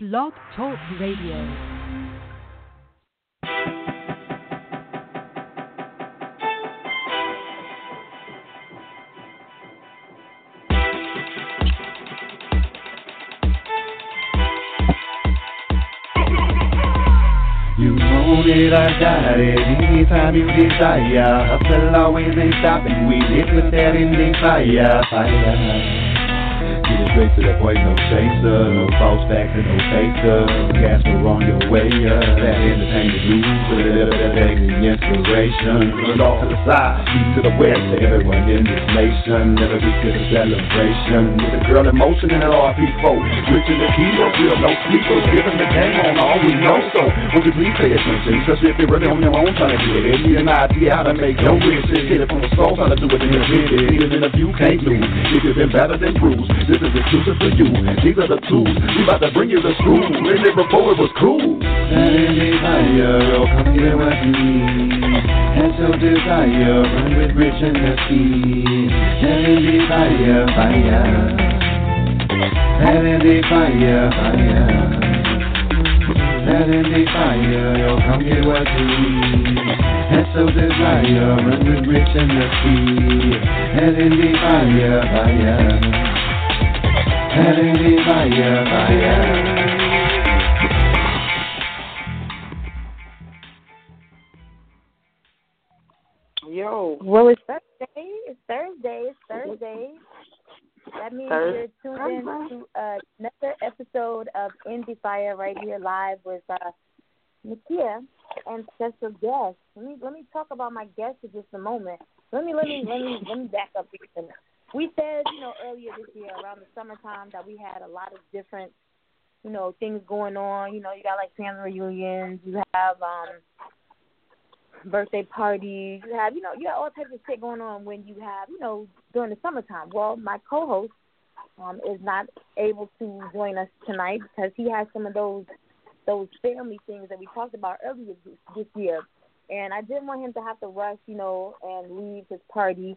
Blog Talk Radio. You know that I got it anytime you desire. Hustle always ain't stopping. We live with that in the fire. Fire. Straight to the point, no chaser, no false facts and no faker. Gas we're on your way up. That entertainment news, with a little bit of inspiration. Put it off to the side, east to the west, to everyone in this nation. Never be to the celebration. With a girl in motion and an RP4. Switching the key up, real no sleepers. Giving the game on all we know. So, would you please pay attention? Especially if you're really on your own trying to get it. An idea how to make your wishes. Hit it from the soul, how to do it in the minute. Even in a view, can't lose. If you've been better than bruised, this is exclusive for you. These are the tools. We about to bring you the screw. When it before it was cool. That desire, oh, come what you need. And so desire, run with rich and speed. That desire, fire. That the fire, fire. That fire, oh, come what you need. And so desire, run with rich and speed. That fire, fire, fire. Fire, fire. Yo, Well, it's Thursday. It's Thursday. It's Thursday. That means Thursday. you're tuned in to uh, another episode of Indie Fire right here live with uh, Nakia and special guest. Let me let me talk about my guest for just a moment. Let me let me let me let me back up here. We said you know earlier this year around the summertime that we had a lot of different you know things going on. You know you got like family reunions. You have um birthday parties. You have, you know, you have all types of shit going on when you have, you know, during the summertime. Well, my co-host um, is not able to join us tonight because he has some of those those family things that we talked about earlier this, this year, and I didn't want him to have to rush, you know, and leave his party.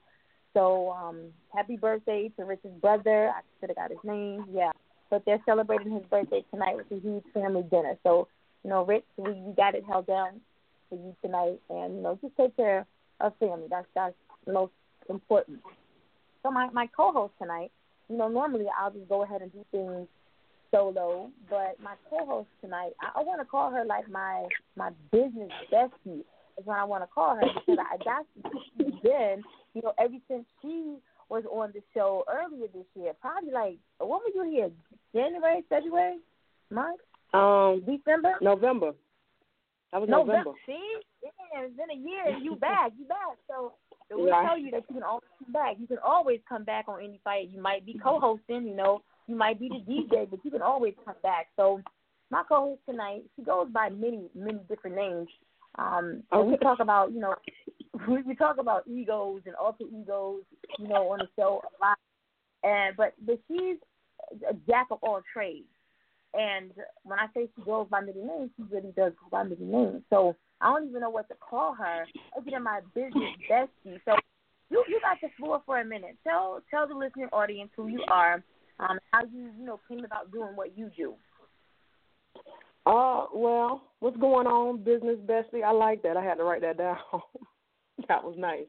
So, um, happy birthday to Rich's brother. I should have got his name. Yeah, but they're celebrating his birthday tonight with a huge family dinner. So, you know, Rich, we, we got it held down for you tonight, and you know, just take care of family. That's that's most important. So my my co-host tonight, you know, normally I'll just go ahead and do things solo, but my co-host tonight, I, I want to call her like my my business bestie. Is what I want to call her because I that's been, you know, ever since she was on the show earlier this year. Probably like when were you here? January, February, March, um, December. November. That was No, November. see, yeah, it's been a year. and You back, you back. So it will Right. tell you that you can always come back. You can always come back on Indie Fire. You might be co-hosting, you know, you might be the DJ, but you can always come back. So my co-host tonight, she goes by many, many different names. Um, and we talk about, you know, we, we talk about egos and alter egos, you know, on the show a lot. And but but she's a jack of all trades. And when I say she goes by middle name, she really does go by middle name. So I don't even know what to call her. Other than my business bestie. So you you got the floor for a minute. Tell tell the listening audience who you are, um, how you you know came about doing what you do. Uh, well, what's going on, business bestie? I like that. I had to write that down. that was nice.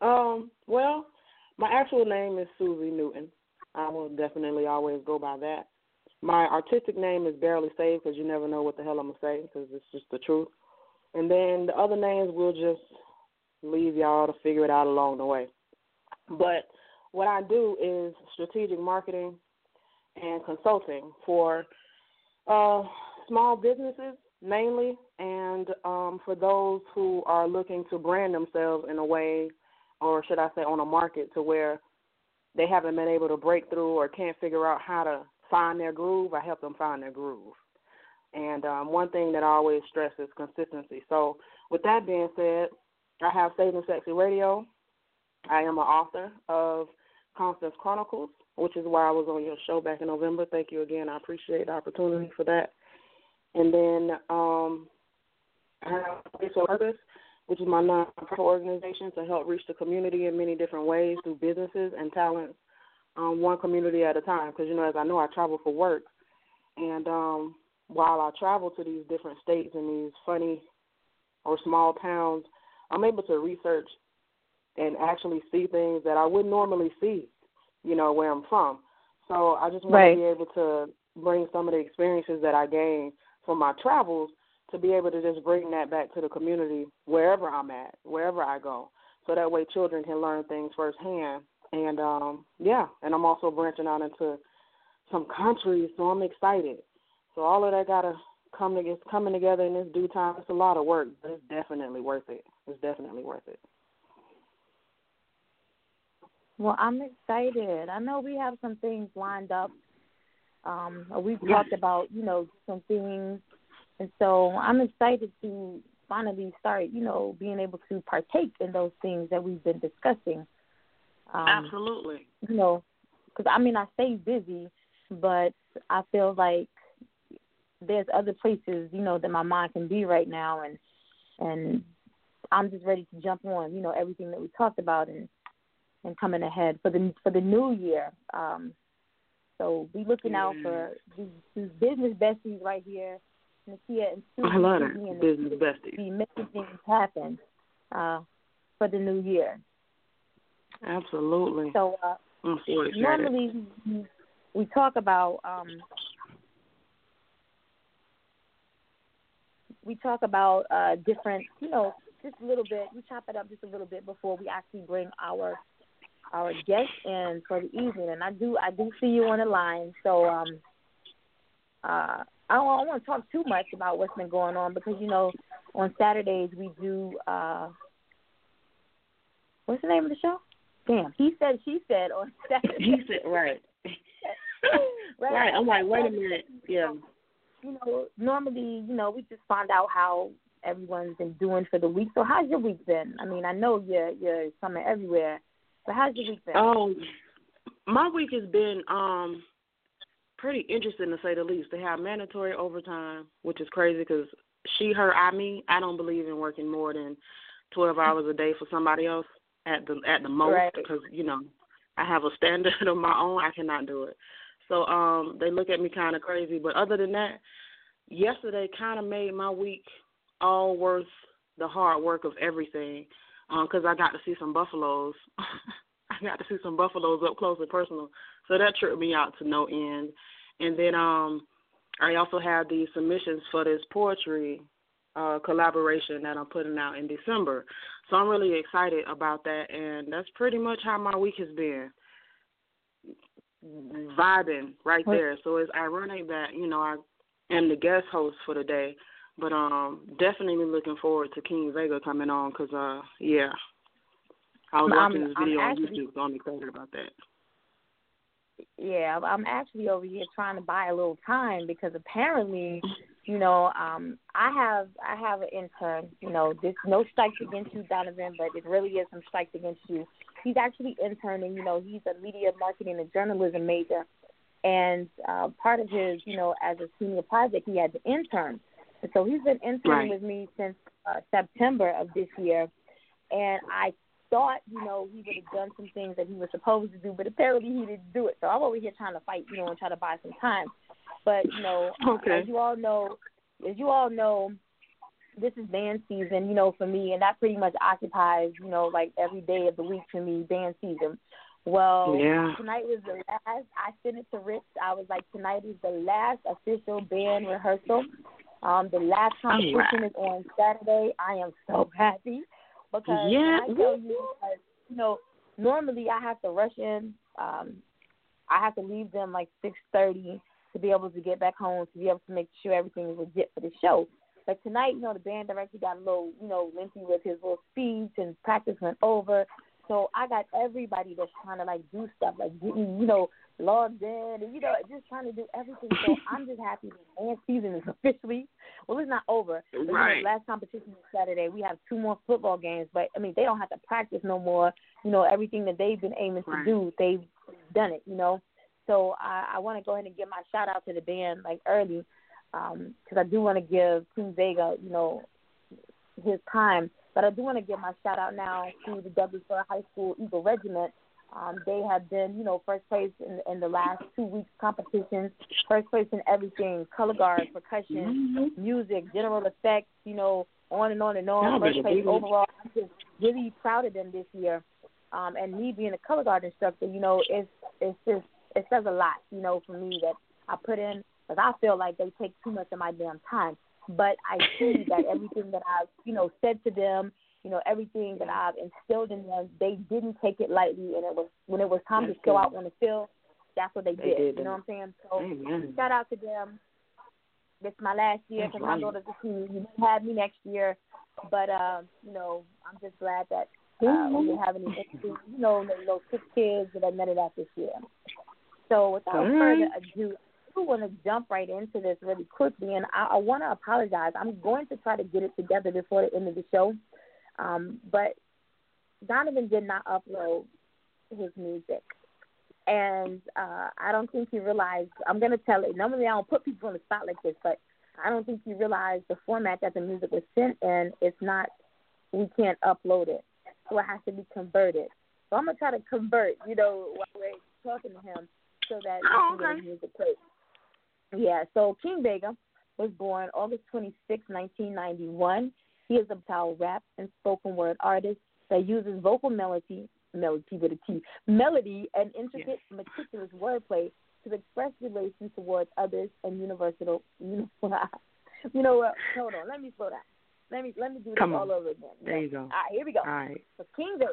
Um, well, my actual name is Susie Newton. I will definitely always go by that. My artistic name is Barely Safe because you never know what the hell I'm gonna say because it's just the truth. And then the other names we'll just leave y'all to figure it out along the way. But what I do is strategic marketing and consulting for uh, small businesses mainly, and um, for those who are looking to brand themselves in a way, or should I say, on a market to where they haven't been able to break through or can't figure out how to find their groove. I help them find their groove. And um, one thing that I always stress is consistency. So, with that being said, I have Saving Sexy Radio. I am an author of Constance Chronicles, which is why I was on your show back in November. Thank you again. I appreciate the opportunity for that. And then um, I have Place of Purpose, which is my nonprofit organization to help reach the community in many different ways through businesses and talents, um, one community at a time. Because you know, as I know, I travel for work, and um, while I travel to these different states and these funny or small towns, I'm able to research and actually see things that I wouldn't normally see, you know, where I'm from. So I just want Right. to be able to bring some of the experiences that I gained from my travels to be able to just bring that back to the community wherever I'm at, wherever I go. So that way children can learn things firsthand. And um yeah, and I'm also branching out into some countries, so I'm excited. So all of that gotta come to, it's coming together in this due time. It's a lot of work, but it's definitely worth it. It's definitely worth it. Well, I'm excited. I know we have some things lined up. Um, we've talked about, you know, some things, and so I'm excited to finally start, you know, being able to partake in those things that we've been discussing. Um, Absolutely. You know, because I mean, I stay busy, but I feel like there's other places, you know, that my mind can be right now, and and I'm just ready to jump on, you know, everything that we talked about and and coming ahead for the for the new year. Um, so be looking out for these, these business besties right here, Nakia and Susie. I love that. Business besties. Be making things happen uh, for the new year. Absolutely. So uh, I'm so excited. normally we, we talk about um, we talk about uh, different, you know, just a little bit. We chop it up just a little bit before we actually bring our our guest in for the evening. And I do I do see you on the line, so um, uh, I don't, don't want to talk too much about what's been going on because you know on Saturdays we do uh, what's the name of the show? Damn, he said she said on Saturday. He said right. right. Right. I'm like, wait a minute. Yeah. You know, normally, you know, we just find out how everyone's been doing for the week. So how's your week been? I mean, I know you're you're summer everywhere, but how's your week been? Um, my week has been um pretty interesting to say the least. They have mandatory overtime, which is crazy because she, her, I, me. I don't believe in working more than twelve hours a day for somebody else at the at the most Right. because you know I have a standard of my own. I cannot do it. So um, they look at me kind of crazy. But other than that, yesterday kind of made my week all worth the hard work of everything because I got to see some buffaloes. I got to see some buffaloes up close and personal. So that tripped me out to no end. And then um I also have the submissions for this poetry uh collaboration that I'm putting out in December. So I'm really excited about that and that's pretty much how my week has been. Vibing right there. So it's ironic that, you know, I am the guest host for the day. But um definitely looking forward to King Vega coming on because uh yeah. I was I'm- watching this I'm video on YouTube, so I'm excited about that. Yeah, I'm actually over here trying to buy a little time because apparently, you know, um, I have I have an intern. You know, there's no strikes against you, Donovan, but it really is some strikes against you. He's actually interning. You know, he's a media marketing and journalism major, and uh, part of his, you know, as a senior project, he had to intern. And so he's been interning Right. with me since uh, September of this year, and I thought, you know, he would have done some things that he was supposed to do, but apparently he didn't do it. So I'm over here trying to fight, you know, and try to buy some time. But you know, Okay. as you all know, as you all know, this is band season, you know, for me, and that pretty much occupies, you know, like every day of the week for me, band season. Well, Yeah. tonight was the last. I sent it to Rich. I was like, tonight is the last official band rehearsal. Um, the last competition is on Saturday. I am so happy because Yeah. I tell you, you know, normally I have to rush in. Um, I have to leave them like six thirty to be able to get back home to be able to make sure everything is legit for the show. But tonight, you know, the band director got a little, you know, lengthy with his little speech and practice went over. So I got everybody that's trying to like do stuff, like getting, you know, logged in and you know, just trying to do everything. So I'm just happy that dance season is officially well it's not over. But, you know, Right. last competition was Saturday. We have two more football games, but I mean they don't have to practice no more. You know, everything that they've been aiming to Right. do, they've done it, you know. So I, I want to go ahead and give my shout out to the band like early, um, because I do want to give King Vega, you know, his time. But I do want to give my shout out now to the Douglasville High School Eagle Regiment. Um, they have been, you know, first place in, in the last two weeks competitions, first place in everything, color guard, percussion, Mm-hmm. music, general effects, you know, on and on and on. First place overall. I'm just really proud of them this year. Um, and me being a color guard instructor, you know, it's it's just it says a lot, you know, for me that I put in because I feel like they take too much of my damn time. But I see that everything that I've, you know, said to them, you know, everything that I've instilled in them, they didn't take it lightly. And it was when it was time That's to go out on the field, that's what they, They did. did, You know what I'm saying? So Amen. shout out to them. This is my last year because my daughter's a senior. You may have me next year, but uh, you know, I'm just glad that uh, we didn't have any, you know, no, no six kids that I met it out this year. So without All further ado, I want to jump right into this really quickly, and I, I want to apologize. I'm going to try to get it together before the end of the show, um, but Donovan did not upload his music. And uh, I don't think he realized. I'm gonna tell it. Normally, I don't put people on the spot like this, but I don't think he realized the format that the music was sent in. It's not. We can't upload it, so it has to be converted. So I'm gonna try to convert. You know, while we're talking to him, so that Oh, we can get his music played. Yeah. So King Vega was born August 26, 1991. He is a child rap and spoken word artist that uses vocal melody, melody with a T, melody and intricate, meticulous wordplay to express relations towards others and universal. You know what? Hold on. Let me slow down. Let me let me do this Come all on. over again. There you go. All right, here we go. All right. So King Vega,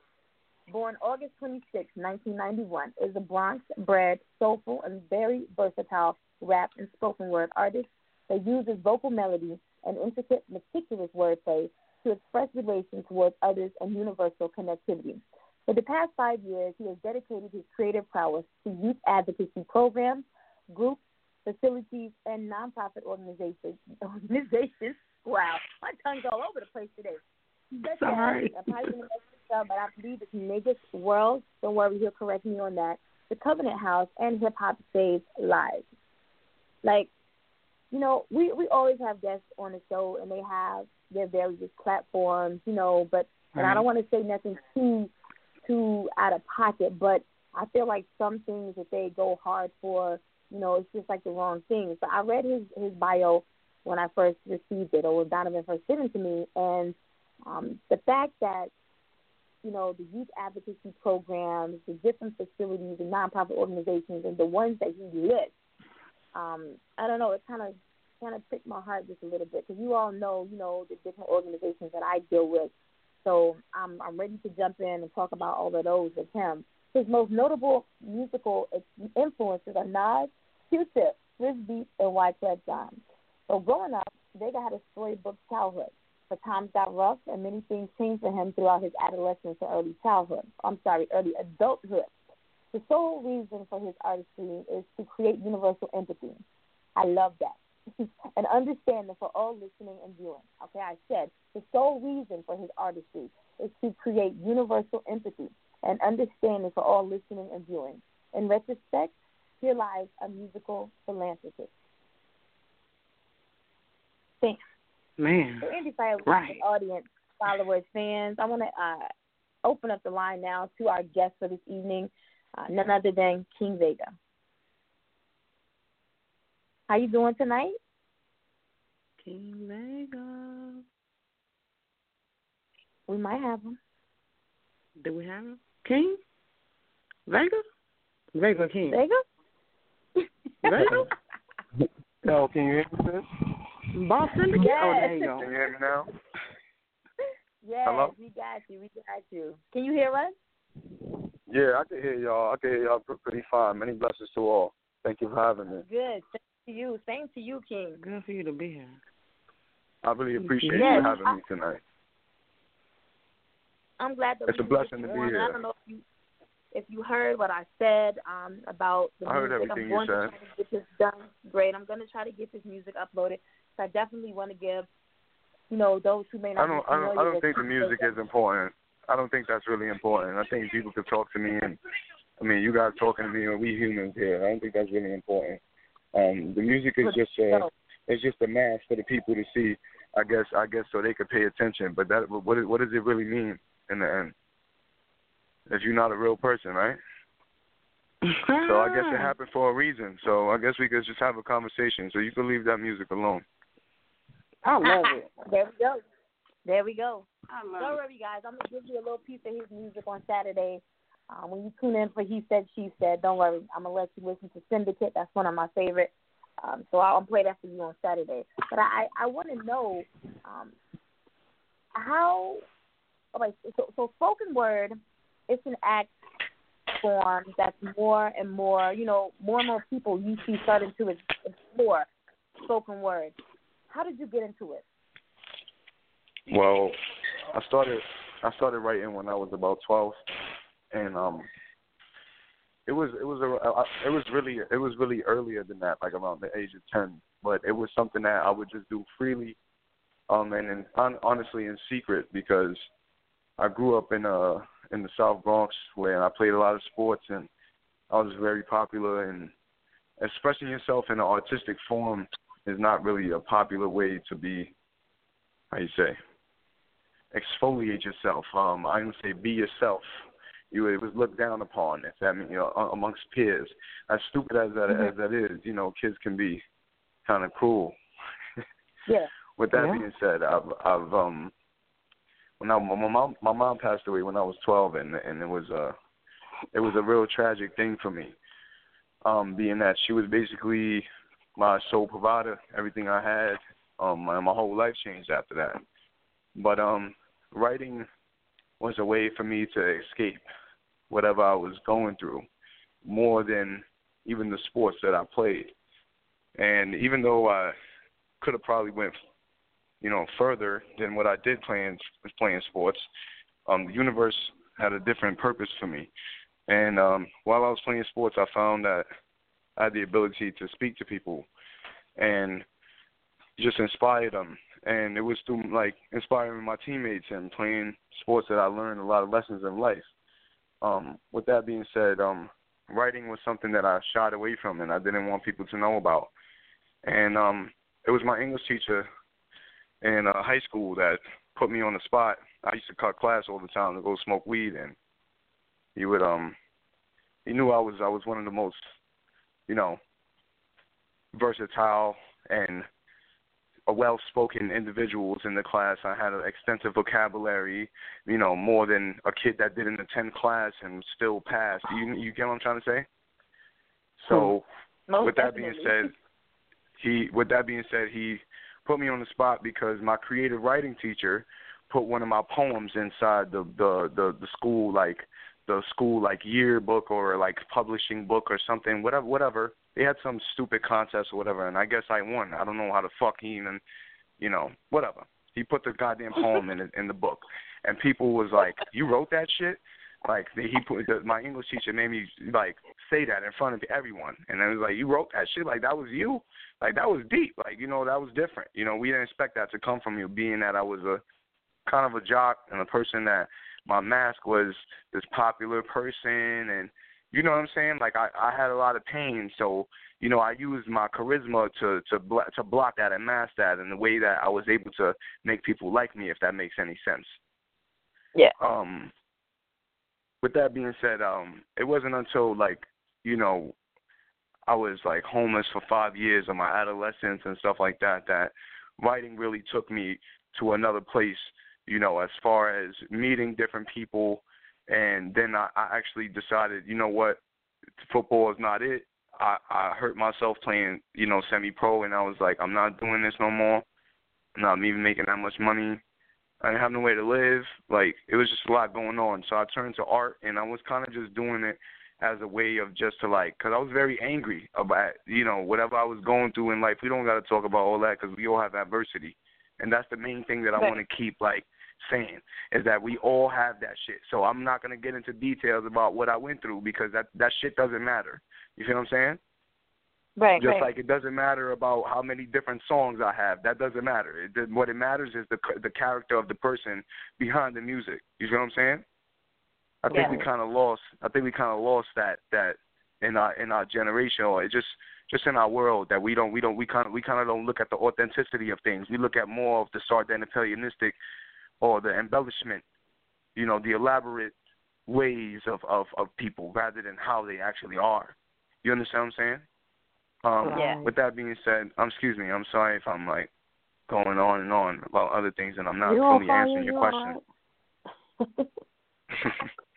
born August 26, 1991, is a Bronx-bred, soulful, and very versatile rap and spoken word artist that uses vocal melody and intricate, meticulous wordplay to express relation towards others and universal connectivity. For the past five years, he has dedicated his creative prowess to youth advocacy programs, groups, facilities, and nonprofit organizations. Organizations. Wow, my tongue's all over the place today. All as- I'm probably gonna mess this up, but I believe it's Niggas World. Don't worry, he'll correct me on that. The Covenant House and Hip Hop Saves Lives. Like, you know, we we always have guests on the show, and they have their various platforms, you know. But and I don't want to say nothing too too out of pocket, but I feel like some things that they go hard for, you know, it's just like the wrong things. So I read his his bio when I first received it, or when Donovan first sent it to me, and um, the fact that you know the youth advocacy programs, the different facilities and nonprofit organizations, and the ones that he lists, um, I don't know, it kind of kind of pricked my heart just a little bit because you all know, you know, the different organizations that I deal with. So I'm I'm ready to jump in and talk about all of those with him. His most notable musical influences are Nas, Q-Tip, Swizz Beatz, and Wyclef Jean. So growing up, Vega had a storybook childhood. But times got rough, and many things changed for him throughout his adolescence and early childhood. I'm sorry, early adulthood. The sole reason for his artistry is to create universal empathy. I love that. and understanding for all listening and viewing. Okay, I said the sole reason for his artistry is to create universal empathy and understanding for all listening and viewing. In retrospect, here lies a musical philanthropist. Thanks. Man. So Right. audience, followers, fans, I want to uh, open up the line now to our guest for this evening, uh, none other than King Vega. How you doing tonight? King Vega. We might have him. Do we have him? King? Vega? Vega King. Vega? Vega? Yo, can you hear me, sis? Boss Syndicate? Oh, there you Can you hear me now? yes, Hello? we got you. We got you. Can you hear us? Yeah, I can hear y'all. I can hear y'all pretty fine. Many blessings to all. Thank you for having me. Good. Thank to you. Same to you, King. Good for you to be here. I really appreciate Yes, you having I- me tonight. I'm glad that It's we a blessing to be on. here. I don't know if you if you heard what I said um, about the I heard music. everything I'm you going to said. try to get this done. Great. I'm going to try to get this music uploaded. So I definitely want to give, you know, those who may not I don't. I don't. I don't think the music is important. I don't think that's really important. I think people could talk to me, and I mean, you guys talking to me, and we humans here. I don't think that's really important. Um, the music is just uh, it's just a mask for the people to see. I guess. I guess so they could pay attention. But that what what does it really mean in the end? if you're not a real person, right? so I guess it happened for a reason. So I guess we could just have a conversation. So you can leave that music alone. I love it. There we go. There we go. I love Don't it. worry, guys. I'm gonna give you a little piece of his music on Saturday. Uh, when you tune in for He Said, She Said, don't worry. I'm gonna let you listen to Syndicate. That's one of my favorite. Um, so I'll play that for you on Saturday. But I I want to know um, how. Okay, so so spoken word, it's an act form that's more and more. You know, more and more people you see starting to explore spoken word. How did you get into it? Well, I started I started writing when I was about twelve, and um, it was it was a it was really it was really earlier than that, like around the age of ten. But it was something that I would just do freely, um, and, and hon honestly in secret because I grew up in uh in the South Bronx where I played a lot of sports and I was very popular and expressing yourself in an artistic form is not really a popular way to be how you say exfoliate yourself. Um, I didn't say be yourself. You it was looked down upon. If that mean, you know amongst peers. As stupid as that as that is, you know, kids can be kind of cruel. Yeah. With that Yeah. being said, I've I've um when I my mom my mom passed away when I was twelve and and it was a it was a real tragic thing for me. Um, being that she was basically my sole provider, everything I had. Um, and my whole life changed after that. But um, writing was a way for me to escape whatever I was going through, more than even the sports that I played. And even though I could have probably went, you know, further than what I did playing playing sports, um, the universe had a different purpose for me. And um, while I was playing sports, I found that I had the ability to speak to people and just inspire them. And it was through like inspiring my teammates and playing sports that I learned a lot of lessons in life. Um, with that being said, um, writing was something that I shied away from and I didn't want people to know about. And um, it was my English teacher in uh, high school that put me on the spot. I used to cut class all the time to go smoke weed, and he would um he knew I was I was one of the most you know versatile and well spoken individuals in the class. I had an extensive vocabulary, you know, more than a kid that didn't attend class and still passed. You you get what I'm trying to say? So hmm. Most with that being said, he with that being said, he put me on the spot because my creative writing teacher put one of my poems inside the the the, the school like the school like yearbook or like publishing book or something, whatever whatever. They had some stupid contest or whatever and I guess I won. I don't know how the fuck he even you know, whatever. He put the goddamn poem in in the book. And people was like, You wrote that shit? Like he put the, my English teacher made me like say that in front of everyone, and then it was like you wrote that shit, like that was you, like that was deep, like you know that was different. You know we didn't expect that to come from you, being that I was a kind of a jock and a person that my mask was this popular person, and you know what I'm saying. Like I I had a lot of pain, so you know I used my charisma to to blo- to block that and mask that in the way that I was able to make people like me, if that makes any sense. Yeah. Um with that being said, um, it wasn't until like, you know, I was like homeless for five years of my adolescence and stuff like that that writing really took me to another place, you know, as far as meeting different people and then I, I actually decided, you know what, football is not it. I, I hurt myself playing, you know, semi pro and I was like, I'm not doing this no more. I'm not even making that much money. I didn't have no way to live. Like it was just a lot going on. So I turned to art, and I was kind of just doing it as a way of just to like, because I was very angry about you know whatever I was going through in life. We don't got to talk about all that because we all have adversity, and that's the main thing that I want to keep like saying is that we all have that shit. So I'm not gonna get into details about what I went through because that that shit doesn't matter. You feel what I'm saying? Right, Just right. like it doesn't matter about how many different songs I have. That doesn't matter. It, what it matters is the the character of the person behind the music. You see what I'm saying? I think Yeah. we kind of lost. I think we kind of lost that that in our in our generation, or it just just in our world that we don't we don't we kind of we kind of don't look at the authenticity of things. We look at more of the sardanapalionistic or the embellishment. You know, the elaborate ways of, of, of people rather than how they actually are. You understand what I'm saying? Um, Yeah. With that being said, um, excuse me, I'm sorry if I'm like going on and on about other things and I'm not You're fully answering your you're question.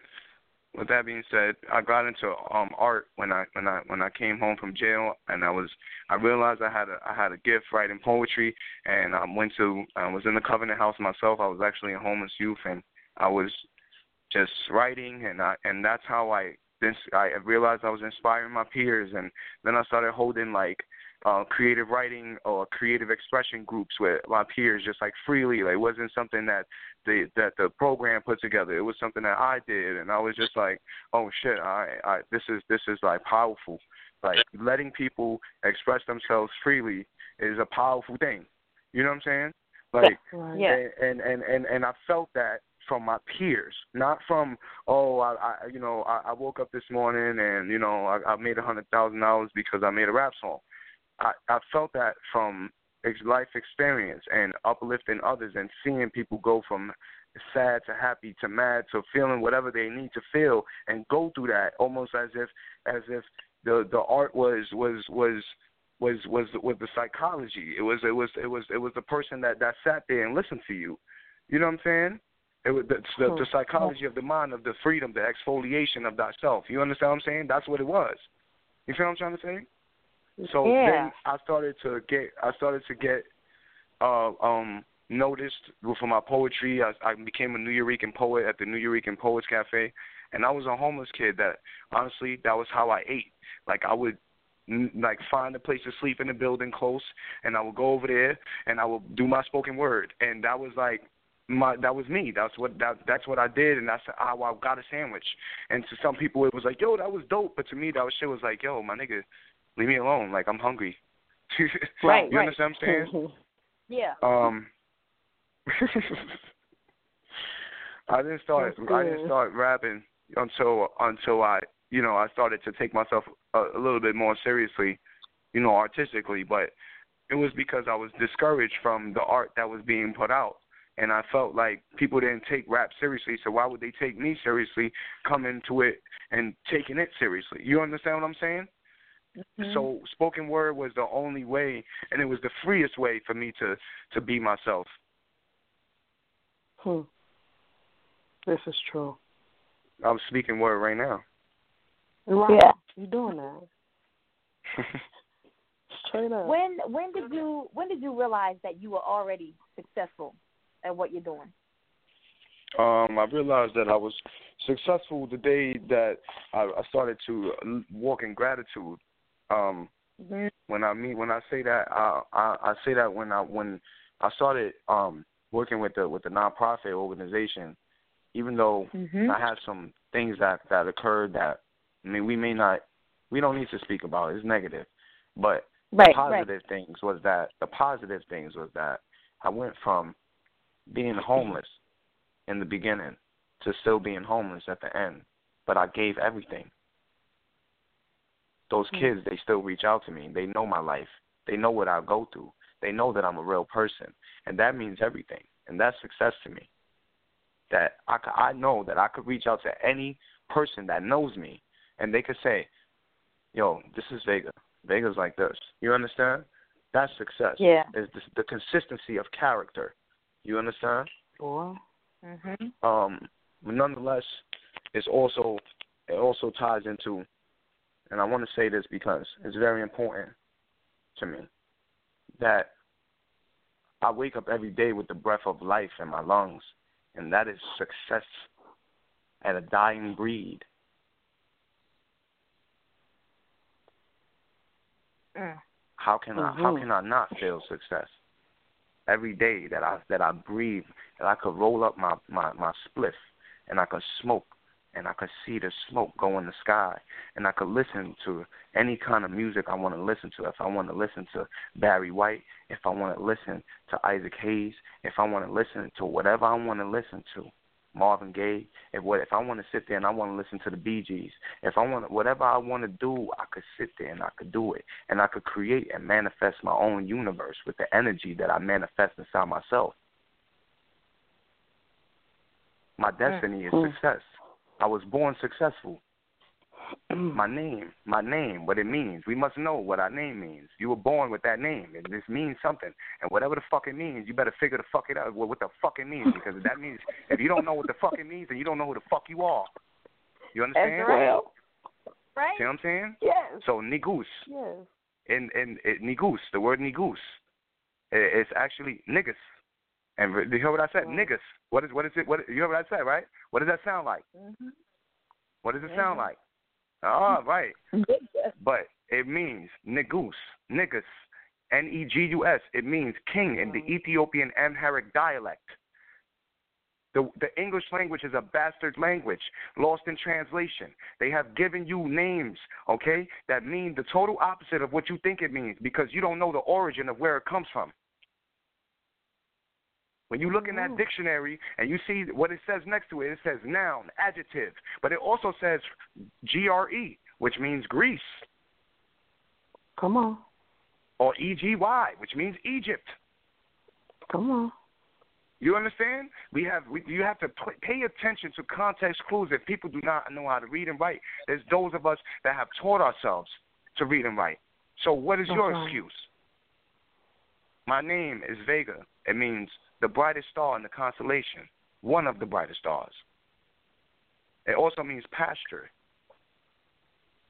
With that being said, I got into um art when I when I when I came home from jail, and I was I realized I had a I had a gift writing poetry, and I went to I was in the Covenant House myself. I was actually a homeless youth, and I was just writing, and I and that's how I this I realized I was inspiring my peers, and then I started holding like uh, creative writing or creative expression groups with my peers, just like freely. Like it wasn't something that the that the program put together. It was something that I did, and I was just like, oh shit, I I this is this is like powerful. Like letting people express themselves freely is a powerful thing. You know what I'm saying? Like Right. Yeah. and and and and I felt that from my peers, not from oh I, I you know I, I woke up this morning and you know I, I made a hundred thousand dollars because I made a rap song. I I felt that from life experience and uplifting others and seeing people go from sad to happy to mad to feeling whatever they need to feel and go through that almost as if as if the the art was was was was was was the psychology. It was it was it was it was the person that that sat there and listened to you. You know what I'm saying? It was the the, the psychology of the mind, of the freedom, the exfoliation of thyself. You understand what I'm saying? That's what it was. You feel what I'm trying to say? So Yeah. then I started to get I started to get uh um noticed for my poetry. I, I became a Nuyorican poet at the Nuyorican Poets Cafe, and I was a homeless kid. That honestly, that was how I ate. Like I would like find a place to sleep in a building close, and I would go over there and I would do my spoken word, and that was like my that was me. That's what that that's what I did, and that's how I got a sandwich. And to some people, it was like, yo, that was dope, but to me, that was shit was like, yo, my nigga, leave me alone. Like I'm hungry. Right, you right. understand what I'm saying? Yeah. Um, I didn't start. I didn't start rapping until until I, you know, I started to take myself a, a little bit more seriously, you know, artistically. But it was because I was discouraged from the art that was being put out, and I felt like people didn't take rap seriously. So why would they take me seriously, coming to it and taking it seriously? You understand what I'm saying? Mm-hmm. So spoken word was the only way, and it was the freest way for me to to be myself. Hmm. This is true. I'm speaking word right now. Right. Yeah. You doing that? Straight up. When when did you when did you realize that you were already successful at what you're doing? um, I realized that I was successful the day that I, I started to walk in gratitude. Um, Mm-hmm. when I mean when I say that, I, I I say that when I when I started um working with the with the nonprofit organization, even though Mm-hmm. I had some things that that occurred that I mean we may not we don't need to speak about. it, It's negative, but Right, the positive things was that the positive things was that I went from being homeless in the beginning to still being homeless at the end, but I gave everything. Those kids, they still reach out to me. They know my life. They know what I go through. They know that I'm a real person, and that means everything. And that's success to me. That I could, I know that I could reach out to any person that knows me, and they could say, "Yo, this is Vega. Vega's like this." You understand? That's success. Yeah. Is the, the consistency of character. You understand? Boy. Mm-hmm. um, but nonetheless, it's also it also ties into, and I want to say this because it's very important to me that I wake up every day with the breath of life in my lungs, and that is success at a dying breed. Mm. How can I how Mhm. can I not feel success? Every day that I that I breathe, that I could roll up my, my, my spliff and I could smoke and I could see the smoke go in the sky and I could listen to any kind of music I want to listen to. If I want to listen to Barry White, if I want to listen to Isaac Hayes, if I want to listen to whatever I want to listen to, Marvin Gaye, if what if I want to sit there and I want to listen to the Bee Gees, if I want to, whatever I want to do, I could sit there and I could do it, and I could create and manifest my own universe with the energy that I manifest inside myself. My hmm. destiny is success. I was born successful. my name, my name, what it means. We must know what our name means. You were born with that name, and this means something. And whatever the fuck it means, you better figure the fuck it out what the fuck it means because that means if you don't know what the fuck it means, then you don't know who the fuck you are. You understand? That's right. Right? See what I'm saying? Yes. So negus Yes. And and negus, the word negus, it's actually niggas. And you hear what I said? Right. Niggas. What is what is it? What you hear what I said, right? What does that sound like? Mm-hmm. What does it sound Mhm. like? Oh, right. But it means negus, niggas, N E G U S. It means king in the Mhm. Ethiopian Amharic dialect. The the English language is a bastard language, lost in translation. They have given you names, okay, that mean the total opposite of what you think it means because you don't know the origin of where it comes from. When you look in that dictionary and you see what it says next to it, it says noun, adjective, but it also says G R E, which means Greece, Come on. or E G Y, which means Egypt. Come on. You understand? We have we, you have to pay attention to context clues if people do not know how to read and write. There's those of us that have taught ourselves to read and write. So what is your right. excuse? My name is Vega. It means the brightest star in the constellation, one of the brightest stars. It also means pasture.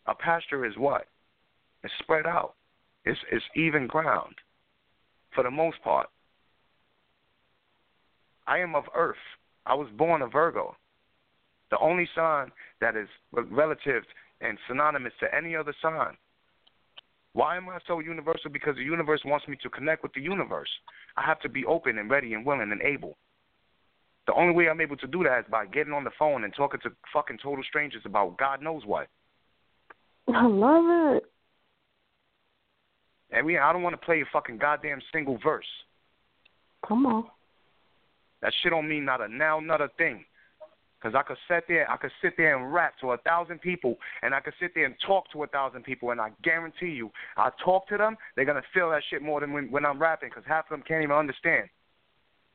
A pasture is what? It's spread out. It's it's even ground for the most part. I am of earth. I was born a Virgo. The only sign that is relative and synonymous to any other sign. Why am I so universal? Because the universe wants me to connect with the universe. I have to be open and ready and willing and able. The only way I'm able to do that is by getting on the phone and talking to fucking total strangers about God knows what. I love it. And we, I don't want to play a fucking goddamn single verse. Come on. That shit don't mean not a now, not a thing. Cause I could sit there, I could sit there and rap to a thousand people, and I could sit there and talk to a thousand people, and I guarantee you, I talk to them, they're gonna feel that shit more than when, when I'm rapping, cause half of them can't even understand.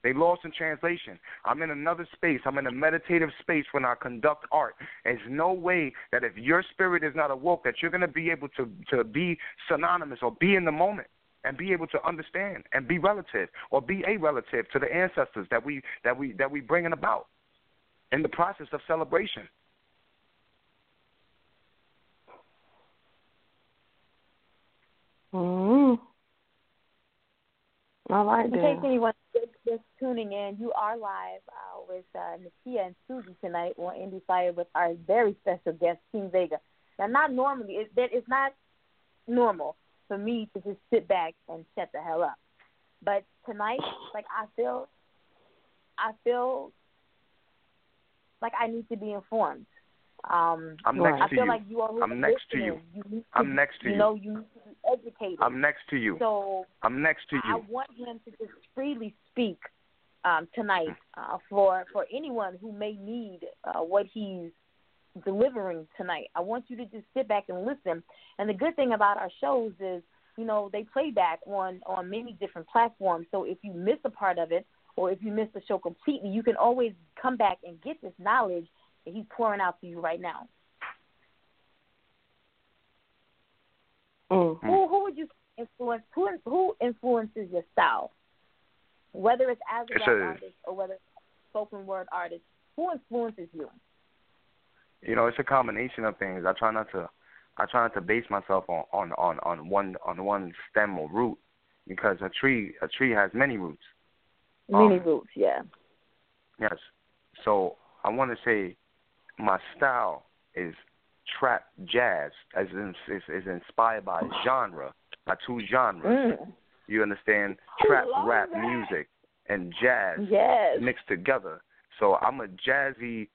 They lost in translation. I'm in another space. I'm in a meditative space when I conduct art. There's no way that if your spirit is not awoke, that you're gonna be able to to be synonymous or be in the moment and be able to understand and be relative or be a relative to the ancestors that we that we that we bringing about in the process of celebration. Mm. I like In case that. anyone just tuning in, you are live uh, with uh, Nakia and Susie tonight on Indie Fire with our very special guest, King Vega. Now, not normally, it, it's not normal for me to just sit back and shut the hell up. But tonight, like I feel, I feel like I need to be informed. Um, I'm next I to feel you. like you are who I'm are next to you. you need to, I'm next to you. you. know, you need to be educated. I'm next to you. So I'm next to you. I want him to just freely speak um, tonight uh, for for anyone who may need uh, what he's delivering tonight. I want you to just sit back and listen. And the good thing about our shows is, you know, they play back on on many different platforms. So if you miss a part of it or if you miss the show completely, you can always come back and get this knowledge that he's pouring out to you right now. Mm. Who who would you influence? Who who influences your style? Whether it's as a It's rap artist or whether it's a spoken word artist, who influences you? You know, it's a combination of things. I try not to I try not to base myself on on on, on one on one stem or root because a tree a tree has many roots. Many Um, roots, yeah. Yes. So I want to say my style is trap jazz, as in is, is inspired by genre, by two genres. Mm. You understand? Trap rap that. music and jazz Yes. mixed together. So I'm a jazzy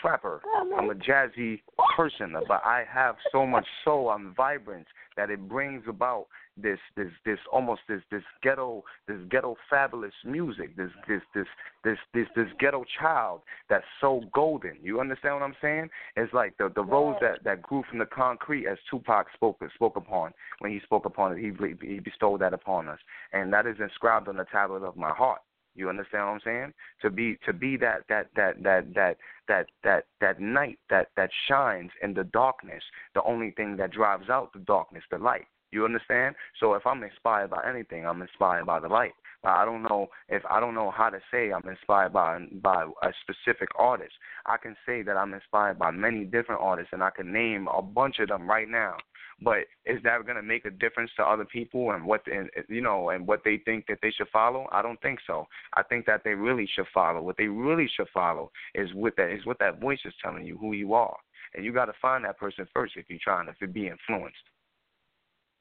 trapper. Oh, I'm a jazzy person, but I have so much soul. I'm vibrant that it brings about this this this almost this this ghetto this ghetto fabulous music. This this this this this this ghetto child that's so golden. You understand what I'm saying? It's like the the rose that that grew from the concrete, as Tupac spoke spoke upon when he spoke upon it. He he bestowed that upon us, and that is inscribed on the tablet of my heart. You understand what I'm saying? To be to be that that that that that that that that night that that shines in the darkness, the only thing that drives out the darkness, the light. You understand? So if I'm inspired by anything, I'm inspired by the light. I don't know if I don't know how to say I'm inspired by by a specific artist. I can say that I'm inspired by many different artists, and I can name a bunch of them right now. But is that going to make a difference to other people and what and, you know and what they think that they should follow? I don't think so. I think that they really should follow. What they really should follow is what that is what that voice is telling you who you are, and you got to find that person first if you're trying to be influenced.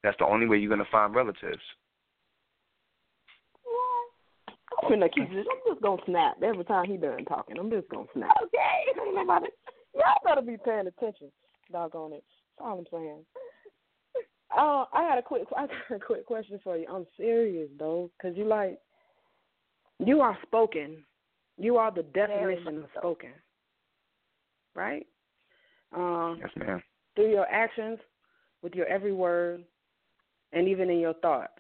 That's the only way you're going to find relatives. I'm gonna keep just, I'm just gonna snap every time he done talking. I'm just gonna snap. Okay, ain't nobody. Y'all better be paying attention. Doggone it. That's all I'm saying. Uh, I got a quick, I got a quick question for you. I'm serious though, cause you like, you are spoken. You are the definition of spoken, right? Um, yes, ma'am. Through your actions, with your every word, and even in your thoughts,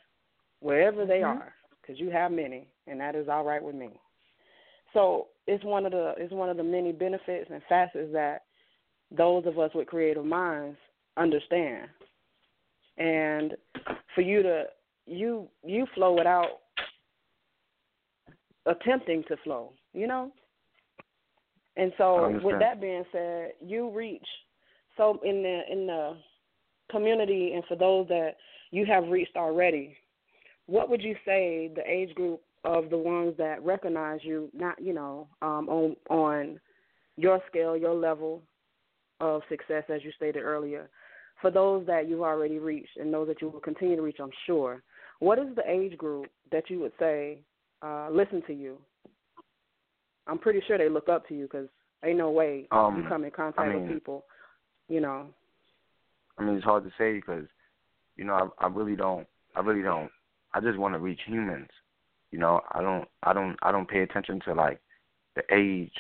wherever they mm-hmm. are, because you have many, and that is all right with me. So it's one of the it's one of the many benefits and facets that those of us with creative minds understand. And for you to you you flow without attempting to flow, you know? And so with that being said, you reach so in the in the community and for those that you have reached already, what would you say the age group of the ones that recognize you, not you know, um, on on your scale, your level of success, as you stated earlier, for those that you've already reached and those that you will continue to reach, I'm sure. What is the age group that you would say uh, listen to you? I'm pretty sure they look up to you because ain't no way um, you come in contact I mean, with people, you know. I mean, it's hard to say because, you know, I, I really don't. I really don't. I just want to reach humans. You know, I don't. I don't. I don't pay attention to like the age,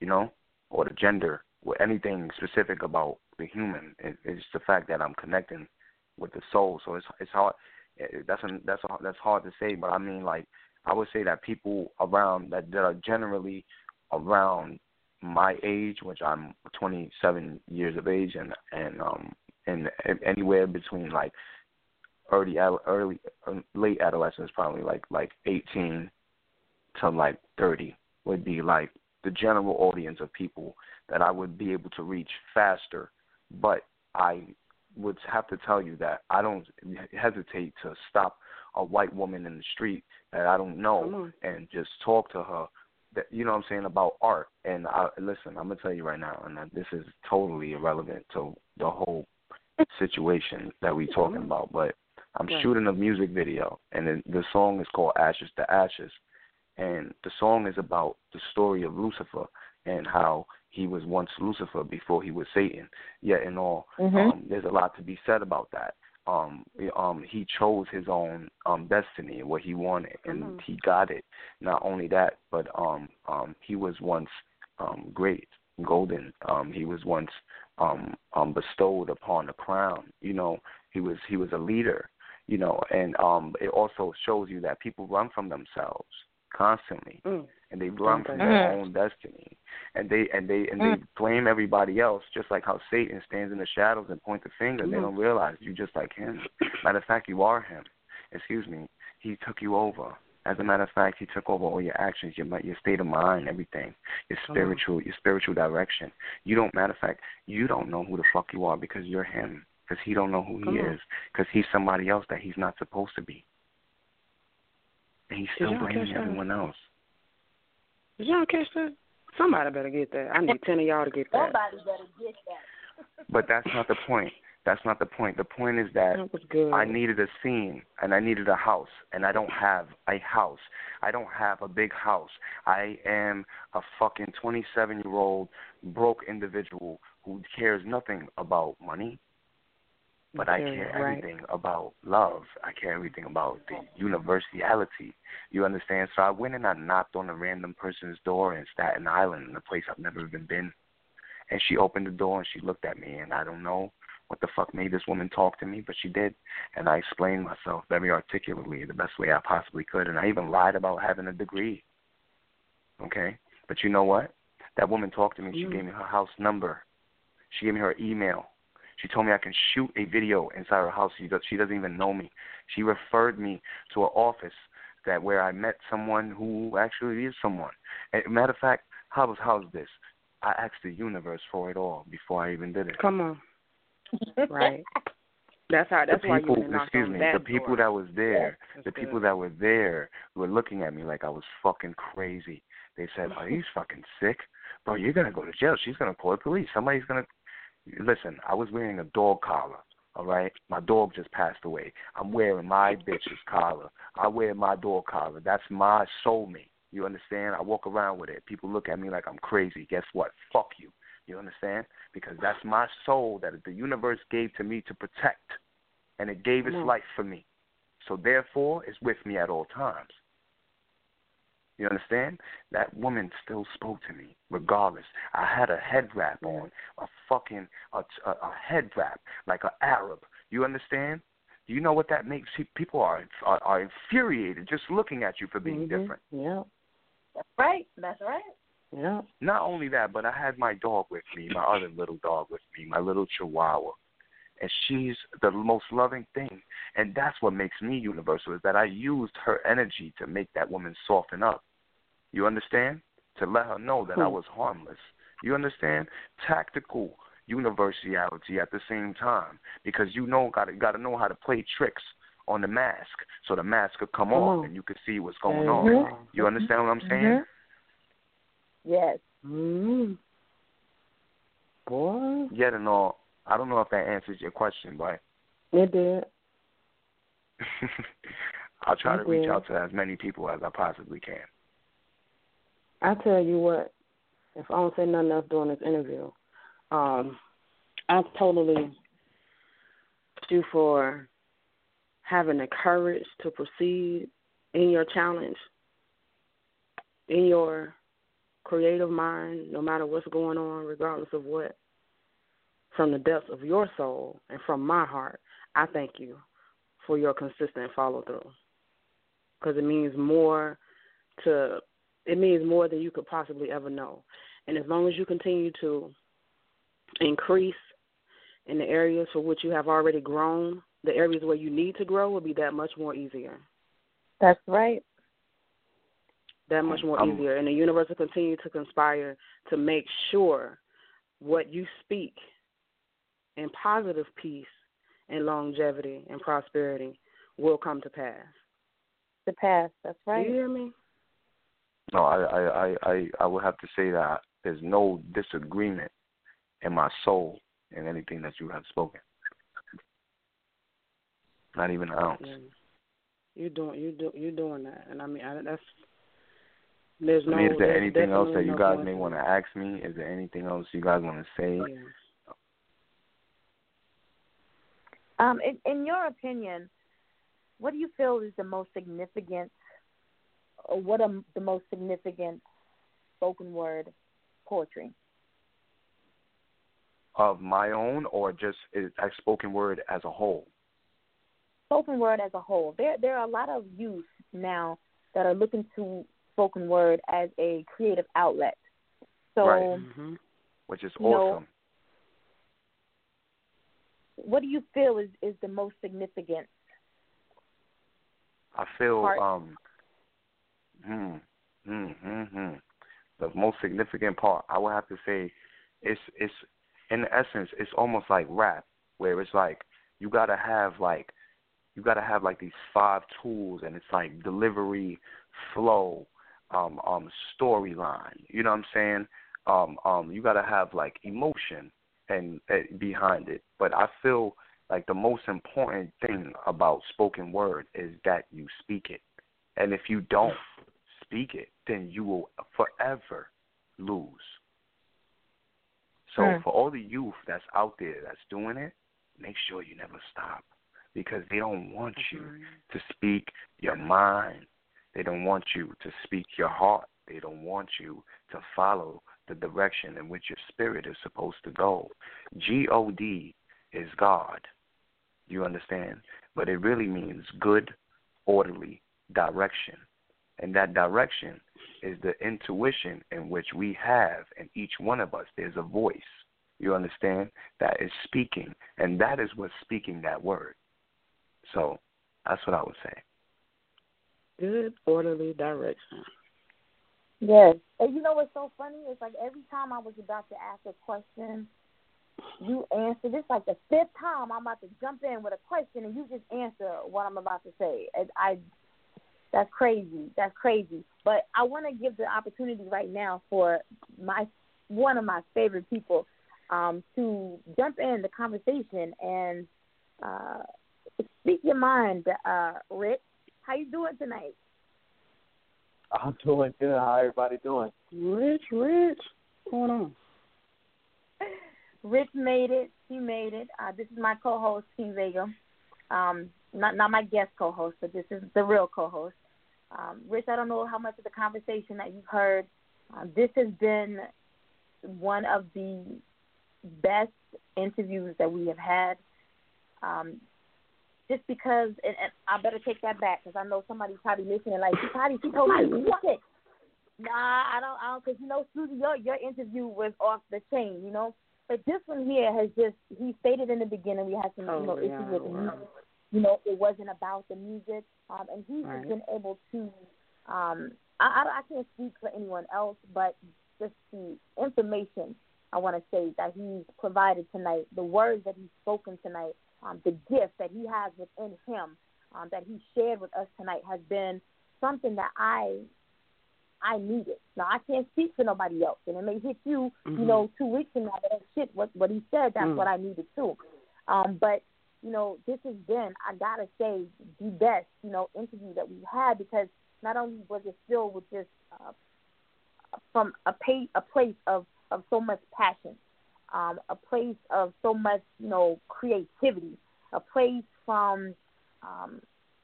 you know, or the gender or anything specific about the human. It, it's the fact that I'm connecting with the soul. So it's it's hard. That's a, that's a, that's hard to say, but I mean like I would say that people around that that are generally around my age, which I'm 27 years of age, and and um and anywhere between like early early late adolescence, probably like like 18 to like 30 would be like the general audience of people that I would be able to reach faster. But I would have to tell you that I don't hesitate to stop a white woman in the street that I don't know and just talk to her. That you know what I'm saying about art. And I listen, I'm gonna tell you right now, and this is totally irrelevant to the whole situation that we're talking about. But I'm right. shooting a music video, and the, the song is called Ashes to Ashes, and the song is about the story of Lucifer and how he was once Lucifer before he was Satan. Yet in all, mm-hmm. um, there's a lot to be said about that. Um, um, he chose his own um, destiny and what he wanted, and mm-hmm. he got it. Not only that, but um, um, he was once um, great, golden. Um, he was once um, um, bestowed upon a crown. You know, he was he was a leader. You know, and um, it also shows you that people run from themselves constantly, mm. and they run okay. from their own destiny, and they and they and mm. they blame everybody else, just like how Satan stands in the shadows and points the finger. Mm. They don't realize you're just like him. Matter of fact, you are him. Excuse me. He took you over. As a matter of fact, he took over all your actions, your your state of mind, everything, your spiritual, your spiritual direction. You don't. Matter of fact, you don't know who the fuck you are because you're him. Because he don't know who Come he on. is. Because he's somebody else that he's not supposed to be. And he's still blaming catch that? everyone else. Did y'all catch that? Somebody better get that. I need ten of y'all to get that. Somebody better get that. But that's not the point. That's not the point. The point is that That was good. I needed a scene and I needed a house and I don't have a house. I don't have a big house. I am a fucking 27 year old broke individual who cares nothing about money. But I care right. everything about love. I care everything about the universality. You understand? So I went and I knocked on a random person's door in Staten Island, in a place I've never even been. And she opened the door and she looked at me, and I don't know what the fuck made this woman talk to me, but she did. And I explained myself very articulately the best way I possibly could. And I even lied about having a degree Okay? But you know what? That woman talked to me. She Mm. gave me her house number. She gave me her email. She told me I can shoot a video inside her house. She, does, she doesn't even know me. She referred me to an office that where I met someone who actually is someone. And matter of fact, how was how's this? I asked the universe for it all before I even did it. Come on. Right. That's how. That's the why people, you knocked excuse on me, that the people door. that was there, That's the good. people that were there were looking at me like I was fucking crazy. They said, "Are you fucking sick, bro? You're gonna go to jail. She's gonna call the police. Somebody's gonna." Listen, I was wearing a dog collar. All right, my dog just passed away. I'm wearing my bitch's collar. I wear my dog collar. That's my soulmate. You understand? I walk around with it. People look at me like I'm crazy. Guess what? Fuck you. You understand? Because that's my soul that the universe gave to me to protect, and it gave its life for me. So therefore, it's with me at all times. You understand? That woman still spoke to me, regardless. I had a head wrap on, a fucking a, a, a head wrap like an Arab. You understand? Do you know what that makes? Pe- People are, are are infuriated just looking at you for being Mhm. different. Yeah. That's right. That's right. Yeah. Not only that, but I had my dog with me, my other little dog with me, my little Chihuahua. And she's the most loving thing. And that's what makes me universal is that I used her energy to make that woman soften up. You understand? To let her know that I Hmm. was harmless. You understand? Tactical universality at the same time. Because you know gotta gotta know how to play tricks on the mask so the mask could come Come off on. and you could see what's going There on. you understand what I'm saying? Mhm. Yes. Mm. Boy, yet and all, I don't know if that answers your question, but it did. I'll try to It reach did. out to as many people as I possibly can. I tell you what, if I don't say nothing else during this interview, um, I totally you for having the courage to proceed in your challenge, in your creative mind, no matter what's going on, regardless of what, from the depths of your soul and from my heart, I thank you for your consistent follow through. Because it means more to it means more than you could possibly ever know. And as long as you continue to increase in the areas for which you have already grown, the areas where you need to grow will be that much more easier. That's right. That much more Um, easier. And the universe will continue to conspire to make sure what you speak in positive peace and longevity and prosperity will come to pass. The past. That's Do right. you hear me? No, I, I, I, I, I would have to say that there's no disagreement in my soul in anything that you have spoken. Not even an ounce. Yeah. You doing you do you doing that, and I mean I, that's there's no. I mean, is there anything else that you no guys may want to ask me? Is there anything else you guys want to say? Yeah. Um, in, in your opinion, what do you feel is the most significant, or what are the most significant spoken word poetry? Of my own, or just is a spoken word as a whole? Spoken word as a whole. There, there are a lot of youth now that are looking to spoken word as a creative outlet. So, Right. hmm Which is You know, awesome. what do you feel is is the most significant? I feel part- um hmm, hmm, hmm, hmm. the most significant part I would have to say it's it's in essence it's almost like rap where it's like you gotta have like you gotta have like these five tools and it's like delivery, flow, um, um, storyline. You know what I'm saying? Um, um, you gotta have like emotion and uh, behind it. But I feel like the most important thing about spoken word is that you speak it. And if you don't speak it, then you will forever lose. So Hmm. for all the youth that's out there that's doing it, make sure you never stop because they don't want you to speak your mind. They don't want you to speak your heart. They don't want you to follow the direction in which your spirit is supposed to go. G O D is God. You understand? But it really means good, orderly direction. And that direction is the intuition in which we have in each one of us. There's a voice, you understand, that is speaking, and that is what's speaking that word. So that's what I would say. Good orderly direction. Yes. And you know what's so funny? It's like every time I was about to ask a question, you answer. This like the fifth time I'm about to jump in with a question, and you just answer what I'm about to say. And I, that's crazy. That's crazy. But I want to give the opportunity right now for my one of my favorite people um, to jump in the conversation and uh, speak your mind. Uh, Rich, how you doing tonight? I'm doing good. How everybody doing? Rich, Rich, what's going on? Rich made it. He made it. Uh, this is my co-host, King Vega. Um, not not my guest co-host, but this is the real co-host. Um, Rich, I don't know how much of the conversation that you've heard. Uh, this has been one of the best interviews that we have had. Um, just because, and, and I better take that back because I know somebody's probably listening. Like, she probably she told me what? Nah, I don't, I don't, because you know, Susie, your your interview was off the chain, you know. But this one here has just he stated in the beginning we had some oh, you know yeah, issues with the music. You know, it wasn't about the music, um, and he's Right. been able to. Um, I, I I can't speak for anyone else, but just the information I want to say that he's provided tonight, the words that he's spoken tonight, um, the gift that he has within him, um, that he shared with us tonight, has been something that I I needed. Now I can't speak for nobody else, and it may hit you, you Mhm. know, two weeks from now. But shit, what what he said, that's Mm. what I needed too. Um, but you know, this has been, I gotta say, the best, you know, interview that we've had because not only was it filled with just uh, from a pay, a place of of so much passion, um, a place of so much, you know, creativity, a place from um,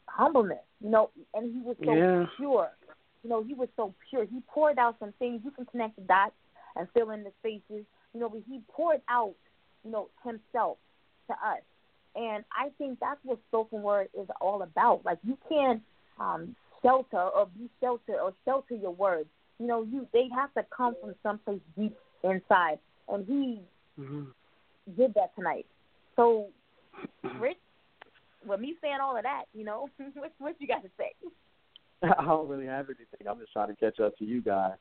humbleness, you know, and he was so Yeah. pure. You know, he was so pure. He poured out some things. You can connect the dots and fill in the spaces. You know, but he poured out, you know, himself to us. And I think that's what spoken word is all about. Like you can't um, shelter or be sheltered or shelter your words. You know, you they have to come from someplace deep inside. And he hmm did that tonight. So, Rich, with me saying all of that, you know, what what you got to say? I don't really have anything. I'm just trying to catch up to you guys.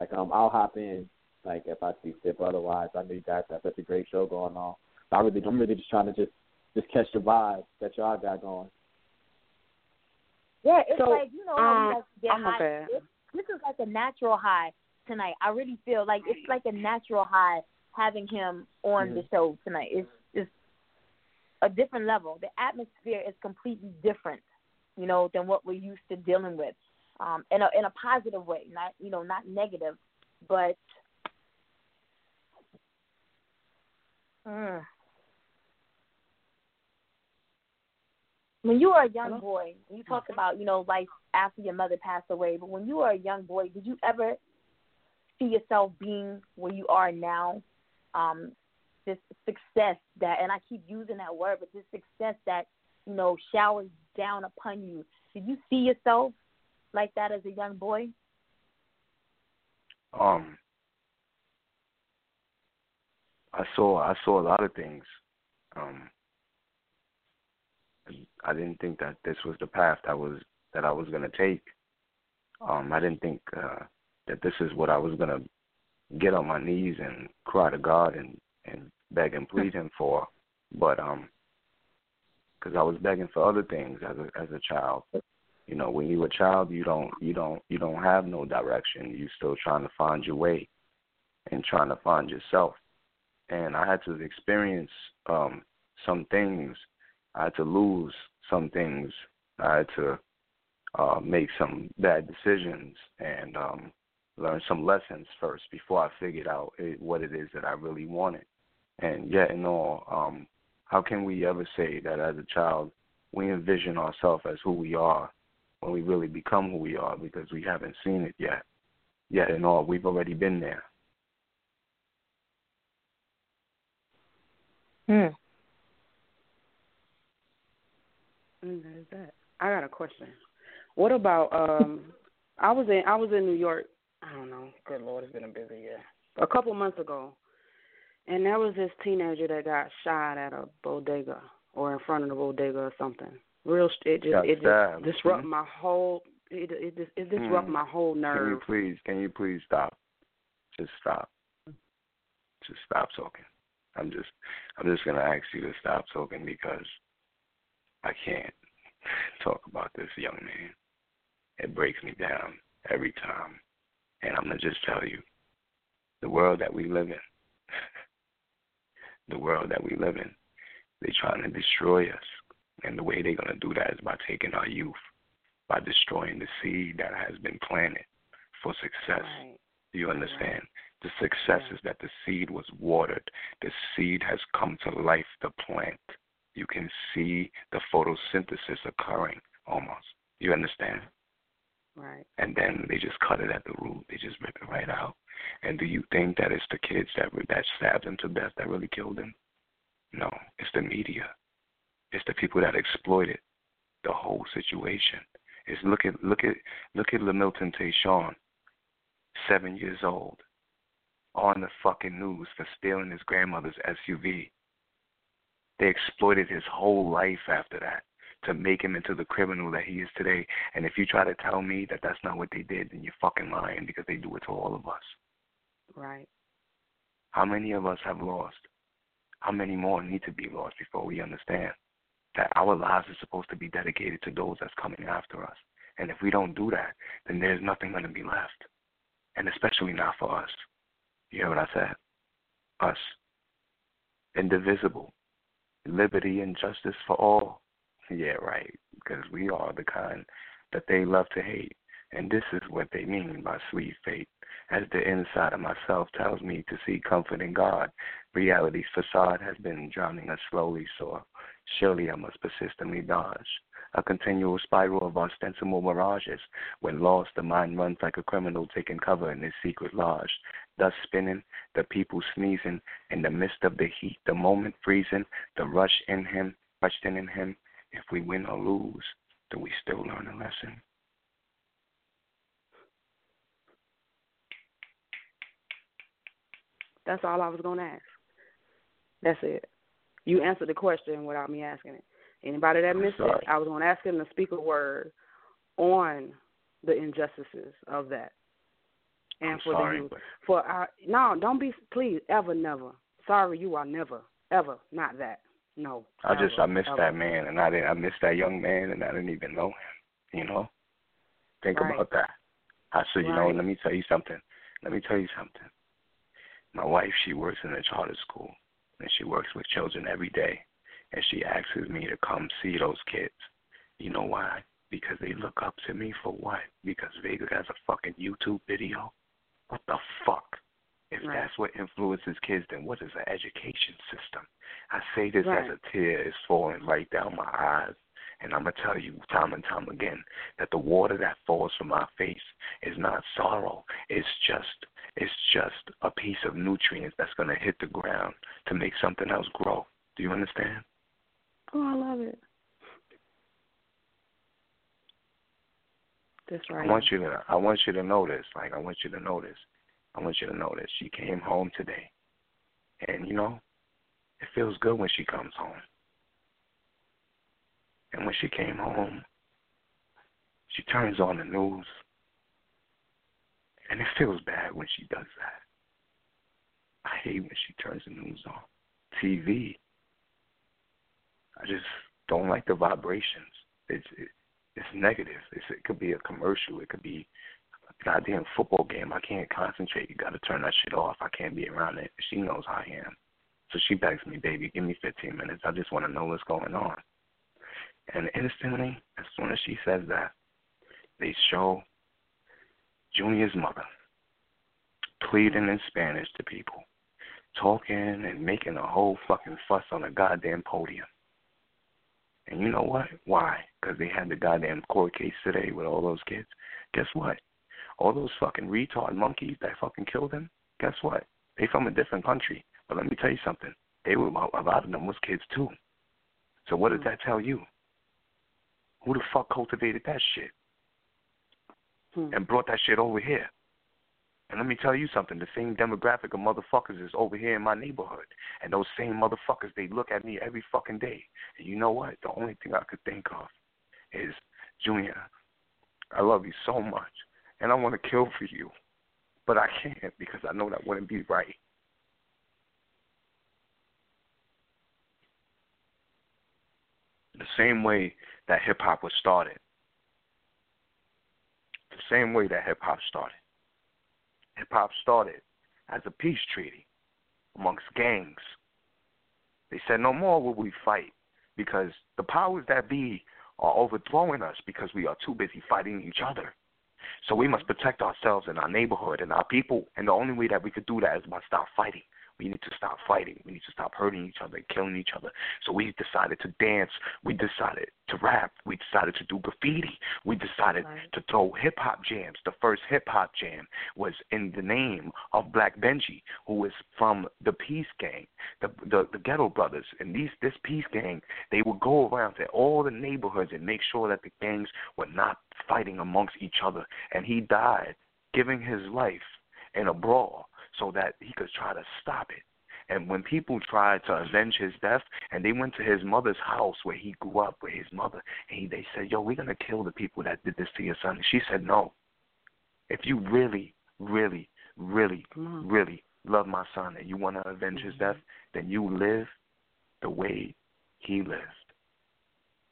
Like um, I'll hop in. Like if I see fit. But otherwise, I know you guys have such a great show going on. So I really, I'm really just trying to just just catch the vibe that y'all got going. Yeah, it's So, like you know um, like get I'm high. bad. It, this is like a natural high tonight. I really feel like it's like a natural high having him on the show tonight. It's it's a different level. The atmosphere is completely different, you know, than what we're used to dealing with, um, in a in a positive way, not you know not negative, but. Mm. When you were a young boy, you talked about, you know, life after your mother passed away, but when you were a young boy, did you ever see yourself being where you are now? Um, this success that, and I keep using that word, but this success that, you know, showers down upon you. Did you see yourself like that as a young boy? Um, I saw I saw a lot of things. Um, I didn't think that this was the path that was that I was gonna take. Um, I didn't think uh, that this is what I was gonna get on my knees and cry to God and and beg and plead Him for. But um, because I was begging for other things as a as a child. You know, when you're a child, you don't you don't you don't have no direction. You're still trying to find your way and trying to find yourself. And I had to experience um, some things. I had to lose some things. I had to uh, make some bad decisions and um, learn some lessons first before I figured out it, what it is that I really wanted. And yet, in all, um, how can we ever say that as a child we envision ourselves as who we are when we really become who we are because we haven't seen it yet? Yet, in all, we've already been there. Hmm. Mm, that. I got a question. What about um I was in I was in New York. I don't know. Good Lord, it's been a busy year. A couple months ago, and there was this teenager that got shot at a bodega or in front of the bodega or something. Real, it just Got it stabbed. just disrupt Mhm. my whole. It it just it disrupt Hmm. my whole nerve. Can you please? Can you please stop? Just stop. Just stop talking. I'm just. I'm just gonna ask you to stop talking because I can't talk about this young man. It breaks me down every time, and I'm gonna just tell you, the world that we live in, the world that we live in, they're trying to destroy us, and the way they're gonna do that is by taking our youth, by destroying the seed that has been planted for success. Right. Do you understand? The success Yeah. is that the seed was watered. The seed has come to life, the plant. You can see the photosynthesis occurring almost. You understand? Right. And then they just cut it at the root. They just rip it right out. And do you think that it's the kids that that stabbed him to death that really killed him? No, it's the media. It's the people that exploited the whole situation. It's look at look at look at Lamilton Tayshawn, seven years old, on the fucking news for stealing his grandmother's SUV. They exploited his whole life after that to make him into the criminal that he is today. And if you try to tell me that that's not what they did, then you're fucking lying because they do it to all of us. Right. How many of us have lost? How many more need to be lost before we understand that our lives are supposed to be dedicated to those that's coming after us? And if we don't do that, then there's nothing going to be left. And especially not for us. You hear what I said? Us. Indivisible. Liberty and justice for all. Yeah, right. Because we are the kind that they love to hate. And this is what they mean by sweet fate. As the inside of myself tells me to see comfort in God, reality's facade has been drowning us slowly, so surely I must persistently dodge. A continual spiral of ostensible mirages. When lost, the mind runs like a criminal taking cover in his secret lodge. Thus spinning, the people sneezing, in the midst of the heat, the moment freezing, the rush in him, questioning him. If we win or lose, do we still learn a lesson? That's all I was gonna ask. That's it. You answered the question without me asking it. Anybody that I'm missed sorry. it, I was gonna ask him to speak a word on the injustices of that. And I'm for sorry, the youth. For our no, don't be please, ever never. Sorry you are never, ever, not that. No. I just I missed ever. that man, and I didn't I missed that young man, and I didn't even know him. You know, think Right. about that. I said, you know, let me tell you something. Let me tell you something. My wife, she works in a charter school, and she works with children every day, and she asks me to come see those kids. You know why? Because they look up to me for what? Because Vega has a fucking YouTube video. What the fuck? If Right. that's what influences kids, then what is the education system? I say this Right. as a tear is falling right down my eyes. And I'm going to tell you time and time again that the water that falls from my face is not sorrow. It's just it's just a piece of nutrients that's going to hit the ground to make something else grow. Do you understand? Oh, I love it. That's right. I want you to I want you to know this. Like I want you to know this. I want you to know this. She came home today. And you know, it feels good when she comes home. And when she came home, she turns on the news. And it feels bad when she does that. I hate when she turns the news on. TV. I just don't like the vibrations. It's it, it's negative. It's, it could be a commercial. It could be a goddamn football game. I can't concentrate. You got to turn that shit off. I can't be around it. She knows how I am. So she begs me, baby, give me 15 minutes. I just want to know what's going on. And instantly, as soon as she says that, they show Junior's mother pleading in Spanish to people, talking and making a whole fucking fuss on a goddamn podium. And you know what? Why? Because they had the goddamn court case today with all those kids. Guess what? All those fucking retard monkeys that fucking killed them, Guess what? They from a different country. But let me tell you something. They were a lot of them was kids too. So what does that tell you? Who the fuck cultivated that shit? Hmm. and brought that shit over here. And let me tell you something, the same demographic of motherfuckers is over here in my neighborhood. And those same motherfuckers, they look at me every fucking day. And you know what? The only thing I could think of is, Junior, I love you so much. And I want to kill for you. But I can't because I know that wouldn't be right. The same way that hip hop was started. The same way that hip hop started hip hop started as a peace treaty amongst gangs. They said no more will we fight because the powers that be are overthrowing us because we are too busy fighting each other. So we must protect ourselves and our neighborhood and our people, and the only way that we could do that is by stop fighting. We need to stop fighting. We need to stop hurting each other and killing each other. So we decided to dance. We decided to rap. We decided to do graffiti. We decided Right. to throw hip hop jams. The first hip hop jam was in the name of Black Benji, who was from the Peace Gang, the, the the Ghetto Brothers. And these this Peace Gang, they would go around to all the neighborhoods and make sure that the gangs were not fighting amongst each other. And he died giving his life in a brawl so that he could try to stop it. And when people tried to avenge his death, and they went to his mother's house where he grew up with his mother, and he, they said, "Yo, we're gonna kill the people that did this to your son." And she said, "No. If you really, really, really, really love my son and you want to avenge his mm-hmm. death, then you live the way he lived.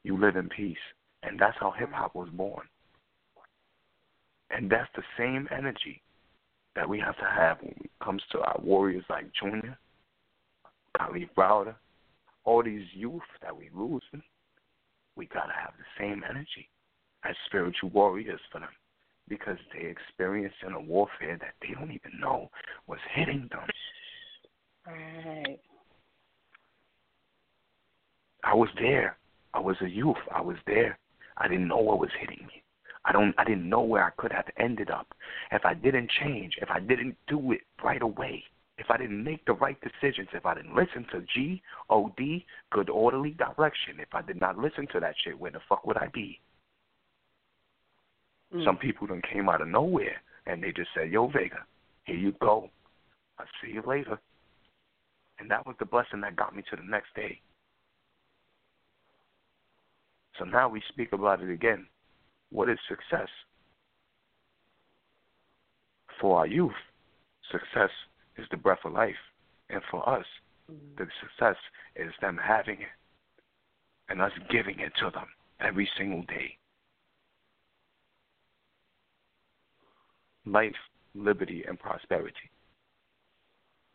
You live in peace, and that's how hip hop was born. And that's the same energy that we have to have when it comes to our warriors like Junior, Kalief Browder, all these youth that we losing. We gotta have the same energy as spiritual warriors for them because they experiencing a warfare that they don't even know was hitting them. Right. I was there. I was a youth. I was there. I didn't know what was hitting me. I don't I didn't know where I could have ended up if I didn't change, if I didn't do it right away, if I didn't make the right decisions, if I didn't listen to G O D, good orderly direction, if I did not listen to that shit, where the fuck would I be? Mm. Some people done came out of nowhere and they just said, Yo, Vega, here you go. I'll see you later. And that was the blessing that got me to the next day. So now we speak about it again. What is success? For our youth, success is the breath of life. And for us, mm-hmm. the success is them having it and us giving it to them every single day. Life, liberty, and prosperity.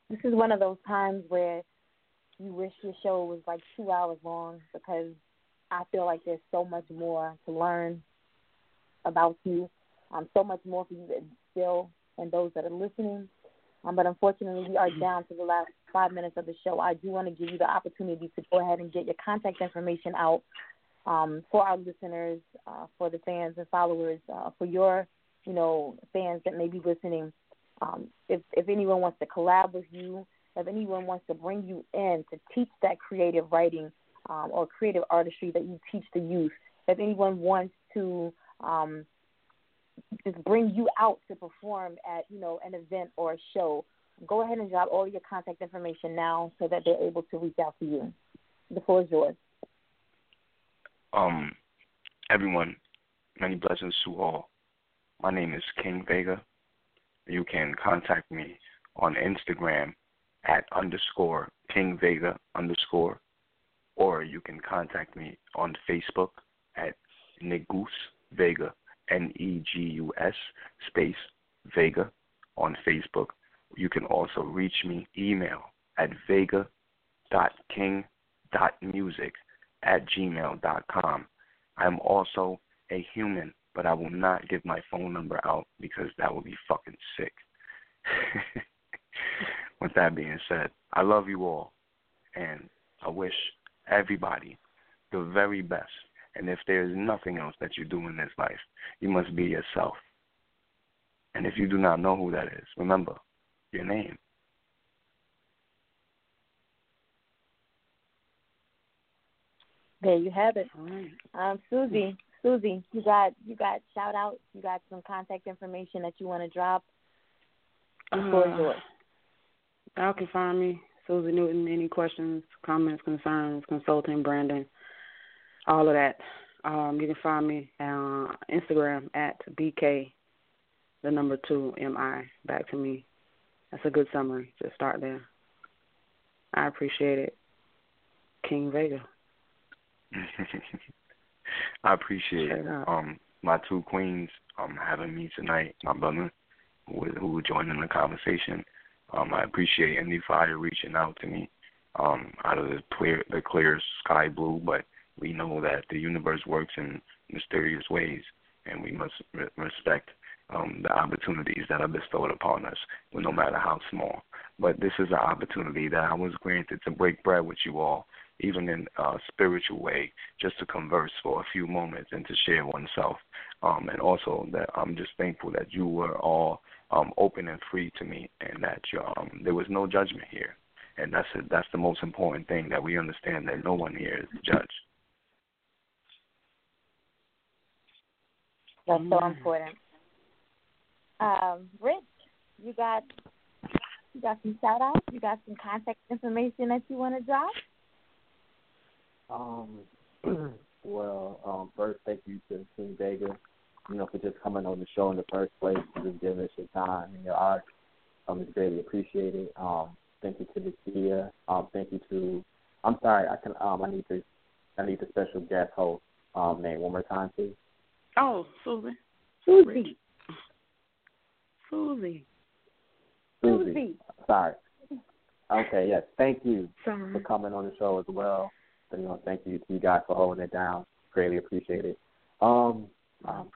This is one of those times where you wish your show was like two hours long because I feel like there's so much more to learn about you, um, so much more for you to instill in those that are listening. Um, but unfortunately, we are down to the last five minutes of the show. I do want to give you the opportunity to go ahead and get your contact information out um, for our listeners, uh, for the fans and followers, uh, for your, you know, fans that may be listening. Um, if if anyone wants to collab with you, if anyone wants to bring you in to teach that creative writing um, or creative artistry that you teach the youth, if anyone wants to um, just bring you out to perform at you know an event or a show, go ahead and drop all your contact information now so that they're able to reach out to you. The floor is yours. Um, everyone, many blessings to all. My name is King Vega. You can contact me on Instagram at underscore King Vega underscore, or you can contact me on Facebook at Negus Vega, N E G U S space Vega on Facebook. You can also reach me email at vega dot king dot music at gmail.com. I'm also a human, but I will not give my phone number out because that would be fucking sick. With that being said, I love you all, and I wish everybody the very best. And if there is nothing else that you do in this life, you must be yourself. And if you do not know who that is, remember your name. There you have it. All right. Um, Susie, Susie, you got you got shout outs, you got some contact information that you want to drop. The floor Uh, yours. Y'all can find me, Susie Newton. Any questions, comments, concerns, consulting, branding, all of that. Um, you can find me on Instagram at BK, the number two MI. Back to me. That's a good summary. Just start there. I appreciate it. King Vega. I appreciate um my two queens um having me tonight, my brother who who joined in the conversation. Um I appreciate Indie Fire reaching out to me um out of the clear the clear sky blue, but we know that the universe works in mysterious ways and we must re- respect um the opportunities that are bestowed upon us, no matter how small. But this is an opportunity that I was granted to break bread with you all even in a spiritual way, just to converse for a few moments and to share oneself. Um, and also that I'm just thankful that you were all um, open and free to me, and that um, there was no judgment here. And that's a, that's the most important thing that we understand that no one here is the judge. That's so Mm. important. Um, Rich, you got you got some shout outs, you got some contact information that you want to drop? Um, well, um, first, thank you to King Vega, you know, for just coming on the show in the first place and just giving us your time and your art. Um, it's greatly appreciated. Um, thank you to Nakia. Um, thank you to. I'm sorry, I can. Um, I need to. I need the special guest host. Um, name one more time, please. Oh, Susie. Susie. Susie. Susie. Sorry. Okay. Yes. Thank you Sorry. for coming on the show as well. So, you know, thank you to you guys for holding it down. Greatly appreciate it. Um, um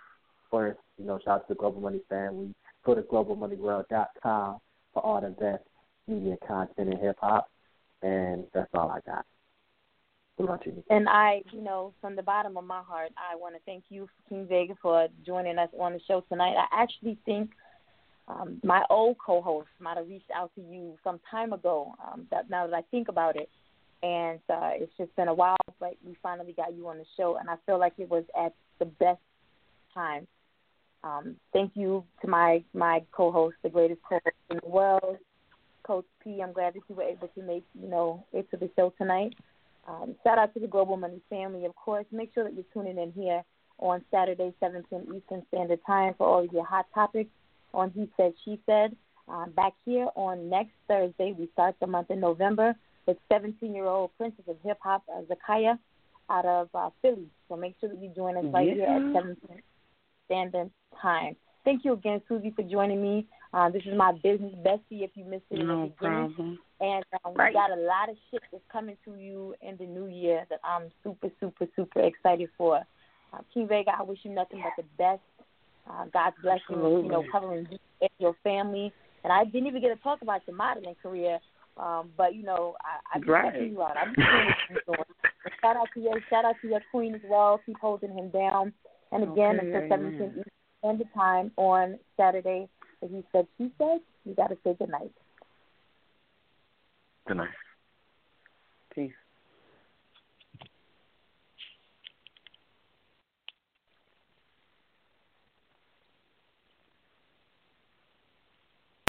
first, you know, shout out to the Global Money family. Go to globalmoneyworld.com for all the best media content in hip hop. And that's all I got. And I, you know, from the bottom of my heart, I want to thank you, King Vega, for joining us on the show tonight. I actually think um, my old co-host might have reached out to you some time ago. Um, that now that I think about it, and uh, it's just been a while, but we finally got you on the show, and I feel like it was at the best time. Um, thank you to my my co-host, the greatest co-host in the world, Coach P. I'm glad that you were able to make you know it to the show tonight. Um, shout out to the Global Money family, of course. Make sure that you're tuning in here on Saturday, 7 p.m. Eastern Standard Time for all of your hot topics on He Said, She Said. Um, back here on next Thursday, we start the month in November with 17-year-old Princess of Hip Hop, uh, Zakaya, out of uh, Philly. So make sure that you join us right here at 7 p.m. Standard Time. Thank you again, Susie, for joining me. Uh, this is my business bestie. If you missed it in the No beginning, problem. and um, Right. we got a lot of shit that's coming to you in the new year that I'm super, super, super excited for. Uh, King Vega, I wish you nothing but the best. Uh, God's blessings, you know, covering you and your family. And I didn't even get to talk about your modeling career, um, but you know, I, I be Right. you out. I'm just seeing what you're doing. Shout out to your shout out to your queen as well. Keep holding him down. And again, Okay, until amen. 17 Eastern Standard Time on Saturday, as he said, she said, you got to say good night. Good night. Peace.